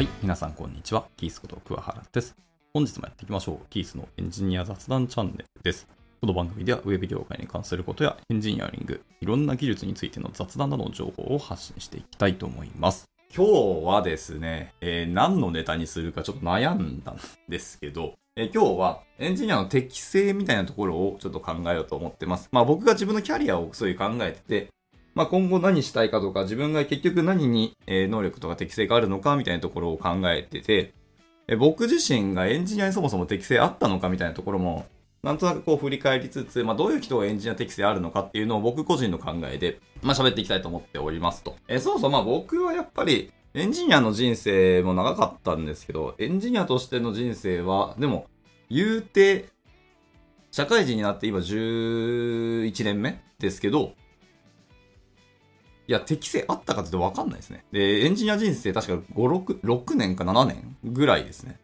はい、皆さんこんにちは。キースこと桑原です。本日もやっていきましょう。キースのエンジニア雑談チャンネルです。この番組ではウェブ業界に関することやエンジニアリング、いろんな技術についての雑談などの情報を発信していきたいと思います。今日はですね、えー何のネタにするかちょっと悩んだんですけど、えー今日はエンジニアの適性みたいなところをちょっと考えようと思ってます。まあ僕が自分のキャリアをそういう考えてて、まあ、今後何したいかとか、自分が結局何に、能力とか適性があるのかみたいなところを考えてて、僕自身がエンジニアにそもそも適性あったのかみたいなところも、なんとなくこう振り返りつつ、まあ、どういう人がエンジニア適性あるのかっていうのを僕個人の考えで、まあ、喋っていきたいと思っておりますと。えそうそう、まあ僕はやっぱり、エンジニアの人生も長かったんですけど、エンジニアとしての人生は、でも、言うて、社会人になって今11年目ですけど、いや、適性あったかって言って分かんないですね。で、エンジニア人生確か5、6、6年か7年ぐらいですね。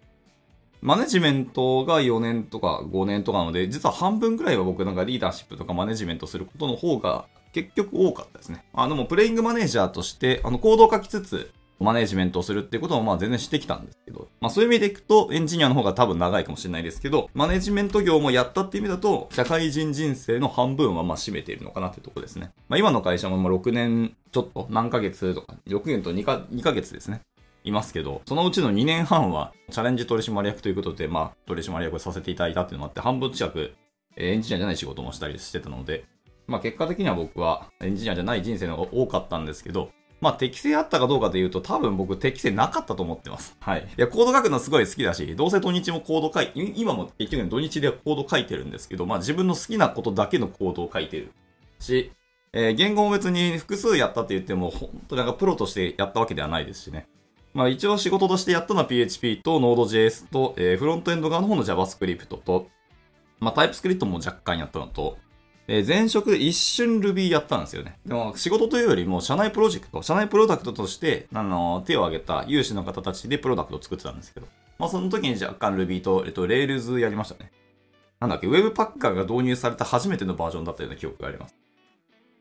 マネジメントが4年とか5年とかなので、実は半分ぐらいは僕なんかリーダーシップとかマネジメントすることの方が結局多かったですね。あのもうプレイングマネージャーとして、あの行動を書きつつ、マネジメントをするっていうこともまあ全然してきたんですけど、まあそういう意味でいくとエンジニアの方が多分長いかもしれないですけど、マネジメント業もやったって意味だと、社会人人生の半分はまあ占めているのかなっていうところですね。まあ今の会社もまあ6年ちょっと、何ヶ月とか、6年と2か ,2 ヶ月ですね。いますけど、そのうちの2年半はチャレンジ取締役ということで、まあ取締役をさせていただいたっていうのもあって、半分近くえーエンジニアじゃない仕事もしたりしてたので、まあ結果的には僕はエンジニアじゃない人生の方が多かったんですけど、まあ適性あったかどうかで言うと多分僕適性なかったと思ってます。はい。いや、コード書くのすごい好きだし、どうせ土日もコード書い、い今も結局土日でコード書いてるんですけど、まあ自分の好きなことだけのコードを書いてるし、えー言語も別に複数やったって言っても、本当なんかプロとしてやったわけではないですしね。まあ一応仕事としてやったのは PHP と Node.js と、えーフロントエンド側の方の JavaScript と、まあタイプスクリプトも若干やったのと、えー前職で一瞬 Ruby やったんですよね。でも仕事というよりも社内プロジェクト、社内プロダクトとして、あの手を挙げた有志の方たちでプロダクトを作ってたんですけど、まあその時に若干 Ruby と、えっと、Rails やりましたね。なんだっけ、Webpacker が導入された初めてのバージョンだったような記憶があります。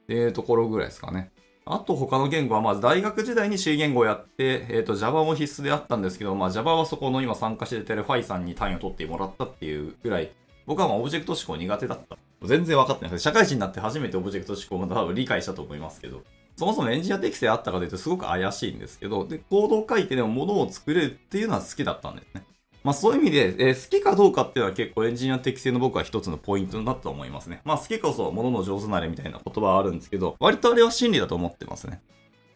っていうところぐらいですかね。あと他の言語は、まあ大学時代に C 言語をやって、えっ、と Java も必須であったんですけど、まあ Java はそこの今参加してるファイさんに単位を取ってもらったっていうぐらい、僕はまあオブジェクト指向苦手だった。全然分かってない。社会人になって初めてオブジェクト指向も多分理解したと思いますけど、そもそもエンジニア適性あったかというとすごく怪しいんですけど、で、コードを書いてでも物を作れるっていうのは好きだったんですね。まあそういう意味で、えー好きかどうかっていうのは結構エンジニア適性の僕は一つのポイントだと思いますね。まあ好きこそ物の上手なれみたいな言葉はあるんですけど、割とあれは真理だと思ってますね。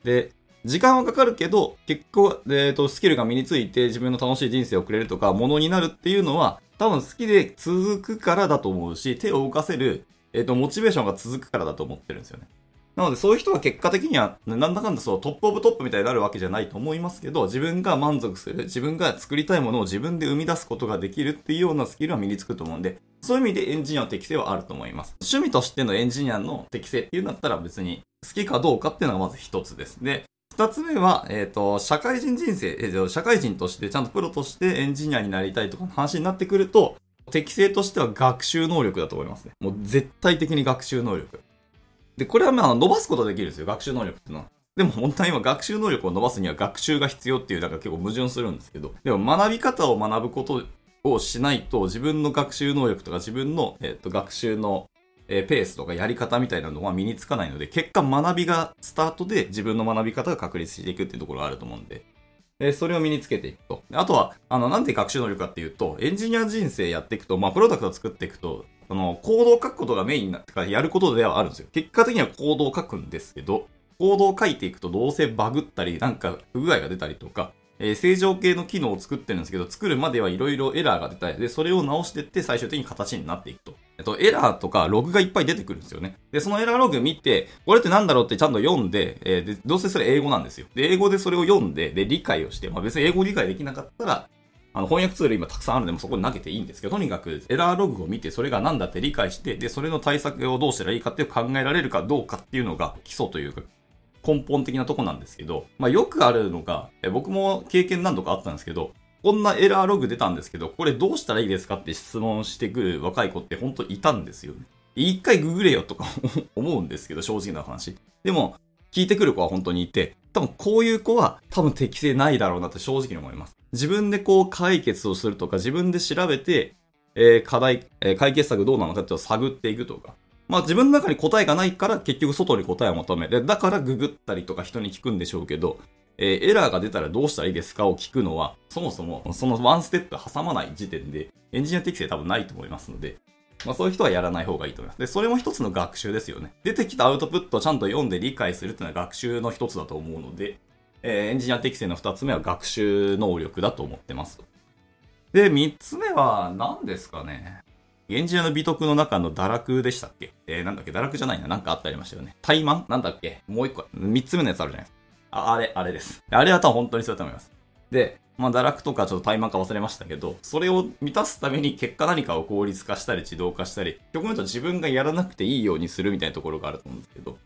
で、時間はかかるけど、結構、えーと、スキルが身について自分の楽しい人生を送れるとか、ものになるっていうのは、多分好きで続くからだと思うし、手を動かせる、えっ、と、モチベーションが続くからだと思ってるんですよね。なので、そういう人は結果的には、なんだかんだそう、 top of top みたいになるわけじゃないと思いますけど、自分が満足する、自分が作りたいものを自分で生み出すことができるっていうようなスキルは身につくと思うんで、そういう意味でエンジニアの適性はあると思います。趣味としてのエンジニアの適性っていうんだったら別に好きかどうかっていうのがまず一つです。で、二つ目は、えっ、と、社会人人生、えー社会人としてちゃんとプロとしてエンジニアになりたいとかの話になってくると、適性としては学習能力だと思いますね。もう絶対的に学習能力。で、これはまあ伸ばすことできるんですよ、学習能力っていうのは。でも本当は今学習能力を伸ばすには学習が必要っていう、なんか結構矛盾するんですけど、でも学び方を学ぶことをしないと自分の学習能力とか自分の、えっと学習のえーペースとかやり方みたいなのは身につかないので、結果学びがスタートで自分の学び方が確立していくっていうところがあると思うんで、えそれを身につけていくと。あとは、あの、なんで学習能力かっていうと、エンジニア人生やっていくと、まあ、プロダクトを作っていくと、あの、コードを書くことがメインになってからやることではあるんですよ。結果的にはコードを書くんですけど、コードを書いていくとどうせバグったり、なんか不具合が出たりとか、えー正常系の機能を作ってるんですけど、作るまではいろいろエラーが出たり、で、それを直していって最終的に形になっていくと。えっと、エラーとかログがいっぱい出てくるんですよね。で、そのエラーログ見て、これってなんだろうってちゃんと読んで、えーで、どうせそれ英語なんですよ。で、英語でそれを読んで、で、理解をして、まあ別に英語理解できなかったら、あの、翻訳ツール今たくさんあるんで、もそこに投げていいんですけど、とにかくエラーログを見て、それが何だって理解して、で、それの対策をどうしたらいいかっていう考えられるかどうかっていうのが基礎というか、根本的なとこなんですけど、まあよくあるのが、僕も経験何度かあったんですけど、こんなエラーログ出たんですけど、これどうしたらいいですかって質問してくる若い子って本当いたんですよね。一回ググれよとか 思うんですけど、正直な話。でも、聞いてくる子は本当にいて、多分こういう子は多分適性ないだろうなって正直に思います。自分でこう解決をするとか、自分で調べて、えー、課題、えー、解決策どうなのかってを探っていくとか。まあ自分の中に答えがないから結局外に答えを求める。だからググったりとか人に聞くんでしょうけど、えー、エラーが出たらどうしたらいいですかを聞くのは、そもそもそのワンステップ挟まない時点でエンジニア適性多分ないと思いますので、まあそういう人はやらない方がいいと思います。で、それも一つの学習ですよね。出てきたアウトプットをちゃんと読んで理解するっていうのは学習の一つだと思うので、えー、エンジニア適性の二つ目は学習能力だと思ってます。で、三つ目は何ですかね。エンジニアの美徳の中の堕落でしたっけ？えー、なんだっけ？堕落じゃないな。なんかあったりましたよね。怠慢？なんだっけ？もう一個。三つ目のやつあるじゃないですか。あ、あれ、あれです。あれは多分本当にそうだと思います。で、まあ、堕落とかちょっと怠慢か忘れましたけど、それを満たすために結果何かを効率化したり自動化したり、極に言うと自分がやらなくていいようにするみたいなところがあると思うんですけど、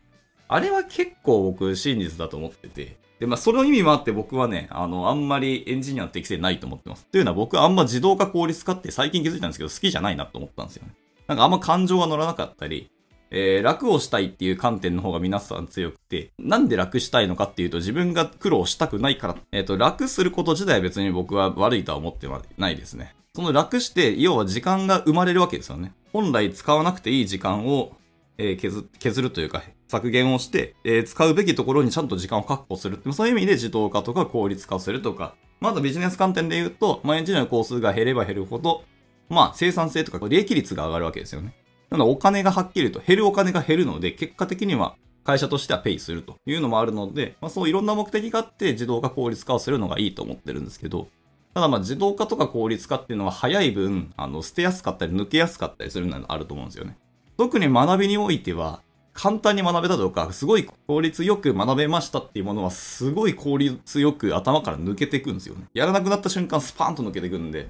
あれは結構僕真実だと思ってて、で、まあ、その意味もあって僕はね、あの、あんまりエンジニアの適性ないと思ってます。というのは僕あんま自動化効率化って最近気づいたんですけど、好きじゃないなと思ったんですよね。なんかあんま感情が乗らなかったり、えー、楽をしたいっていう観点の方が皆さん強くて、なんで楽したいのかっていうと自分が苦労したくないから、えっ、ー、と、楽すること自体は別に僕は悪いとは思ってはないですね。その楽して、要は時間が生まれるわけですよね。本来使わなくていい時間を、え、削削るというか、削減をして、えー、使うべきところにちゃんと時間を確保する。そういう意味で自動化とか効率化するとか、まだビジネス観点で言うと、まあ、エンジニアの工数が減れば減るほど、まあ、生産性とか利益率が上がるわけですよね。なのでお金がはっきりと減るお金が減るので、結果的には会社としてはペイするというのもあるので、まあ、そういろんな目的があって自動化効率化をするのがいいと思ってるんですけど、ただまあ自動化とか効率化っていうのは早い分、あの、捨てやすかったり抜けやすかったりするのがあると思うんですよね。特に学びにおいては、簡単に学べたとか、すごい効率よく学べましたっていうものは、すごい効率よく頭から抜けていくんですよね。やらなくなった瞬間、スパーンと抜けていくんで、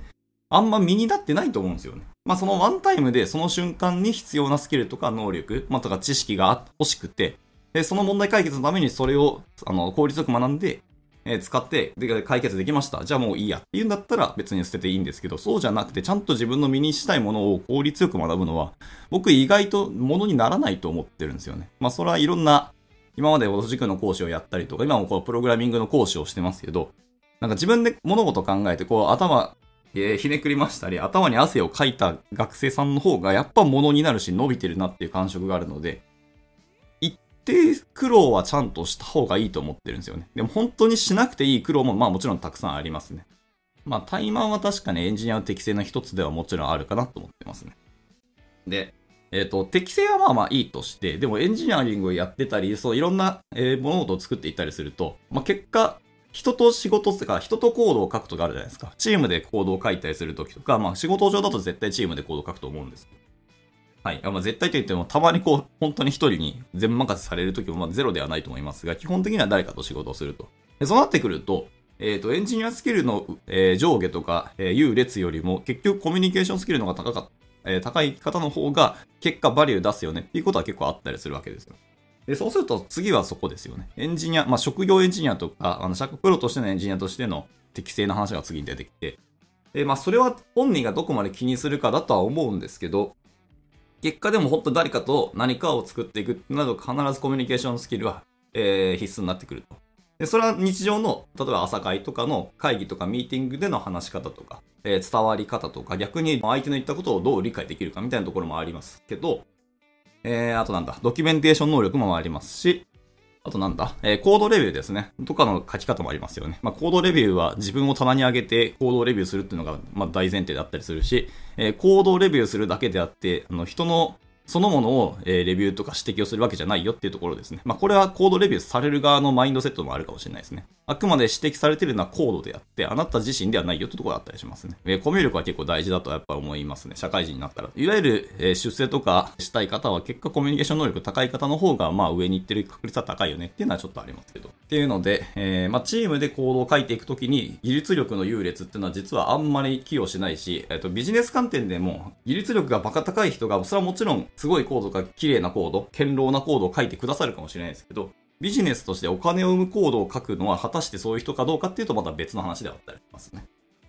あんま身になってないと思うんですよね。まあそのワンタイムでその瞬間に必要なスキルとか能力、まあとか知識が欲しくて、で、その問題解決のためにそれを、あの、効率よく学んで、えー、使って、で、解決できました。じゃあもういいやっていうんだったら別に捨てていいんですけど、そうじゃなくてちゃんと自分の身にしたいものを効率よく学ぶのは、僕意外とものにならないと思ってるんですよね。まあそれはいろんな、今まで同じくの講師をやったりとか、今もこうプログラミングの講師をしてますけど、なんか自分で物事考えて、こう頭えー、ひねくりましたり、頭に汗をかいた学生さんの方がやっぱ物になるし伸びてるなっていう感触があるので、一定苦労はちゃんとした方がいいと思ってるんですよね。でも本当にしなくていい苦労もまあもちろんたくさんありますね。まあタイマンは確かにエンジニアの適性の一つではもちろんあるかなと思ってますね。で、えっ、ー、と、適性はまあまあいいとして、でもエンジニアリングをやってたり、そういろんな、えー、物事を作っていったりすると、まあ結果、人と仕事とか、人とコードを書くとかあるじゃないですか。チームでコードを書いたりするときとか、まあ仕事上だと絶対チームでコードを書くと思うんです。はい。まあ、絶対と言っても、たまにこう、本当に一人に全任せされるときも、まあゼロではないと思いますが、基本的には誰かと仕事をすると。でそうなってくると、えっ、ー、と、エンジニアスキルの、えー、上下とか、えー、優劣よりも、結局コミュニケーションスキルの方が高かった、えー、高い方の方が、結果バリュー出すよねっていうことは結構あったりするわけですよ。で、そうすると次はそこですよね。エンジニア、まあ、職業エンジニアとか、あの、社会プロとしてのエンジニアとしての適正な話が次に出てきて、で、まあ、それは本人がどこまで気にするかだとは思うんですけど、結果でも本当誰かと何かを作っていくなど必ずコミュニケーションスキルは、えー、必須になってくると。で、それは日常の、例えば朝会とかの会議とかミーティングでの話し方とか、えー、伝わり方とか、逆に相手の言ったことをどう理解できるかみたいなところもありますけど、えー、あとなんだ、ドキュメンテーション能力もありますし、あとなんだ、えー、コードレビューですね。とかの書き方もありますよね。まあ、コードレビューは自分を棚に上げてコードレビューするっていうのが、まあ、大前提だったりするし、えー、コードレビューするだけであって、あの、人のそのものを、えー、レビューとか指摘をするわけじゃないよっていうところですね。まあ、これはコードレビューされる側のマインドセットもあるかもしれないですね。あくまで指摘されてるのはコードであって、あなた自身ではないよってところだったりしますね。えー、コミュ力は結構大事だとやっぱ思いますね。社会人になったら。いわゆる、えー、出世とかしたい方は結果コミュニケーション能力高い方の方が、まあ上に行ってる確率は高いよねっていうのはちょっとありますけど。っていうので、えー、まあチームでコードを書いていくときに技術力の優劣っていうのは実はあんまり寄与しないし、えっ、とビジネス観点でも技術力がバカ高い人が、それはもちろんすごいコードが綺麗なコード、堅牢なコードを書いてくださるかもしれないですけど、ビジネスとしてお金を生むコードを書くのは果たしてそういう人かどうかっていうとまた別の話ではあったりしますね。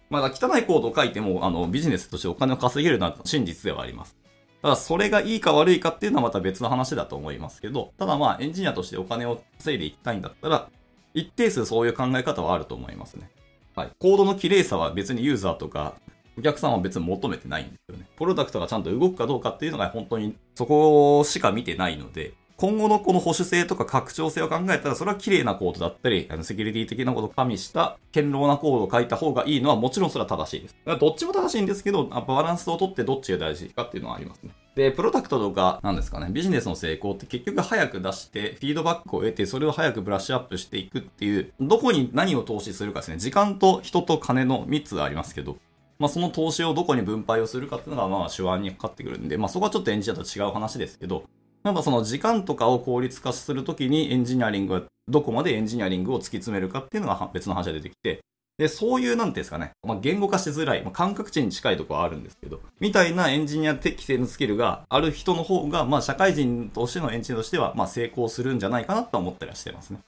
まだ汚いコードを書いても、あの、ビジネスとしてお金を稼げるのは真実ではあります。ただ、それがいいか悪いかっていうのはまた別の話だと思いますけど、ただまあ、エンジニアとしてお金を稼いでいきたいんだったら、一定数そういう考え方はあると思いますね。はい。コードの綺麗さは別にユーザーとかお客さんは別に求めてないんで。プロダクトがちゃんと動くかどうかっていうのが本当にそこしか見てないので、今後のこの保守性とか拡張性を考えたら、それは綺麗なコードだったり、セキュリティ的なことを加味した堅牢なコードを書いた方がいいのはもちろんそれは正しいです。どっちも正しいんですけど、バランスをとってどっちが大事かっていうのはありますね。で、プロダクトとか、なんですかね、ビジネスの成功って結局早く出して、フィードバックを得て、それを早くブラッシュアップしていくっていう、どこに何を投資するかですね。時間と人と金の3つありますけど、まあ、その投資をどこに分配をするかっていうのが、まあ、手腕にかかってくるんで、まあ、そこはちょっとエンジニアとは違う話ですけど、なんかその時間とかを効率化するときにエンジニアリングはどこまでエンジニアリングを突き詰めるかっていうのが別の話が出てきて、で、そういう、なんていうんですかね、まあ、言語化しづらい、まあ、感覚値に近いところはあるんですけど、みたいなエンジニア適正のスキルがある人の方が、まあ、社会人としてのエンジニアとしては、まあ、成功するんじゃないかなと思ったりはしてますね。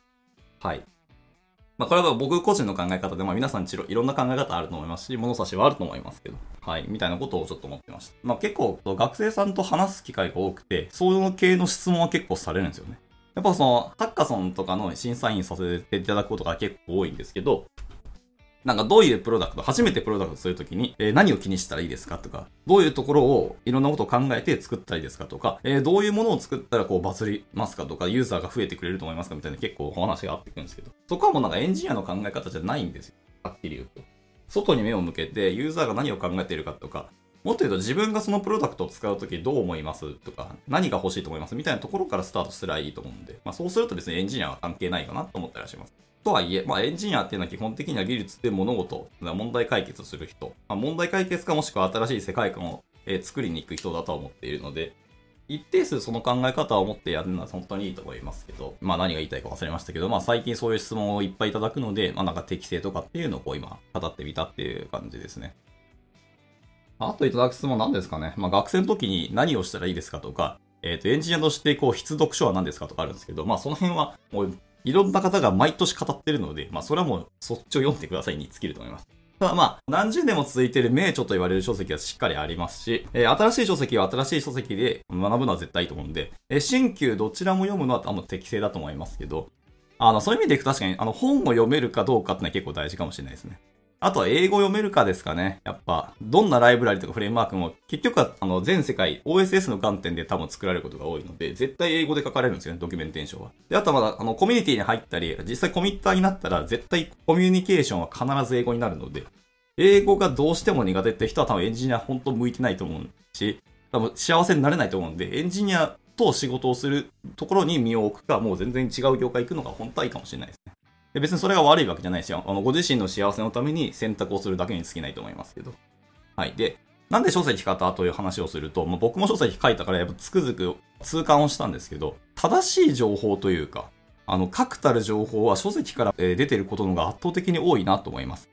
はい。まあ、これは僕個人の考え方で、まあ、皆さんちろいろんな考え方あると思いますし、物差しはあると思いますけど、はい、みたいなことをちょっと思ってました。まあ、結構、学生さんと話す機会が多くて、そういう系の質問は結構されるんですよね。やっぱその、タッカソンとかの審査員させていただくことが結構多いんですけど、なんかどういうプロダクト、初めてプロダクトするときに、えー、何を気にしたらいいですかとか、どういうところをいろんなことを考えて作ったらいいですかとか、えー、どういうものを作ったらこうバズりますかとか、ユーザーが増えてくれると思いますかみたいな結構お話があってくるんですけど、そこはもうなんかエンジニアの考え方じゃないんですよ。はっきり言うと。外に目を向けて、ユーザーが何を考えているかとか、もっと言うと自分がそのプロダクトを使うときどう思いますとか、何が欲しいと思いますみたいなところからスタートすればいいと思うんで、まあそうするとですね、エンジニアは関係ないかなと思ったりします。とはいえ、まあ、エンジニアっていうのは基本的には技術で物事、問題解決する人、まあ、問題解決かもしくは新しい世界観を、え作りに行く人だと思っているので、一定数その考え方を持ってやるのは本当にいいと思いますけど、まあ何が言いたいか忘れましたけど、まあ最近そういう質問をいっぱいいただくので、まあなんか適正とかっていうのをこう今語ってみたっていう感じですね。あといただく質問なんですかね。まあ学生の時に何をしたらいいですかとか、えっ、ー、とエンジニアとしてこう必読書は何ですかとかあるんですけど、まあその辺はもういろんな方が毎年語ってるので、まあそれはもうそっちを読んでくださいに尽きると思います。ただまあ、何十年も続いている名著と言われる書籍はしっかりありますし、えー、新しい書籍は新しい書籍で学ぶのは絶対いいと思うんで、えー、新旧どちらも読むのは多分適正だと思いますけど、あの、そういう意味でいくと確かに、あの、本を読めるかどうかってのは結構大事かもしれないですね。あとは英語読めるかですかね。やっぱ、どんなライブラリとかフレームワークも、結局は、あの、全世界、OSS の観点で多分作られることが多いので、絶対英語で書かれるんですよね、ドキュメンテーションは。で、あとはまだ、あの、コミュニティに入ったり、実際コミッターになったら、絶対コミュニケーションは必ず英語になるので、英語がどうしても苦手って人は多分エンジニア本当向いてないと思うし、多分幸せになれないと思うんで、エンジニアと仕事をするところに身を置くか、もう全然違う業界行くのが本当はいいかもしれないですね。で別にそれが悪いわけじゃないし、あのご自身の幸せのために選択をするだけに過ぎないと思いますけど。はい。で、なんで書籍買ったという話をすると、まあ、僕も書籍書いたからやっぱつくづく痛感をしたんですけど、正しい情報というか、あの、確たる情報は書籍から出てることのが圧倒的に多いなと思います。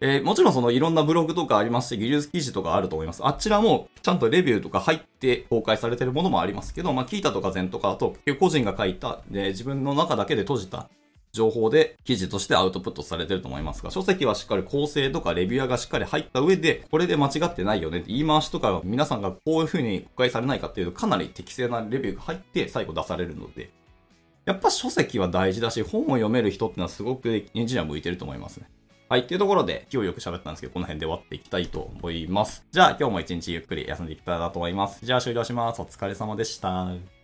えー、もちろんそのいろんなブログとかありますし、技術記事とかあると思います。あちらもちゃんとレビューとか入って公開されてるものもありますけど、まあ、キータとかゼンとかだと、個人が書いた、で自分の中だけで閉じた情報で記事としてアウトプットされてると思いますが、書籍はしっかり構成とかレビュアーがしっかり入った上で、これで間違ってないよねって言い回しとか皆さんがこういう風に公開されないかっていうとかなり適正なレビューが入って最後出されるので、やっぱ書籍は大事だし、本を読める人ってのはすごくエンジニア向いてると思いますね。はい。っていうところで、今日よく喋ったんですけど、この辺で終わっていきたいと思います。じゃあ、今日も一日ゆっくり休んでいきたいなと思います。じゃあ、終了します。お疲れ様でした。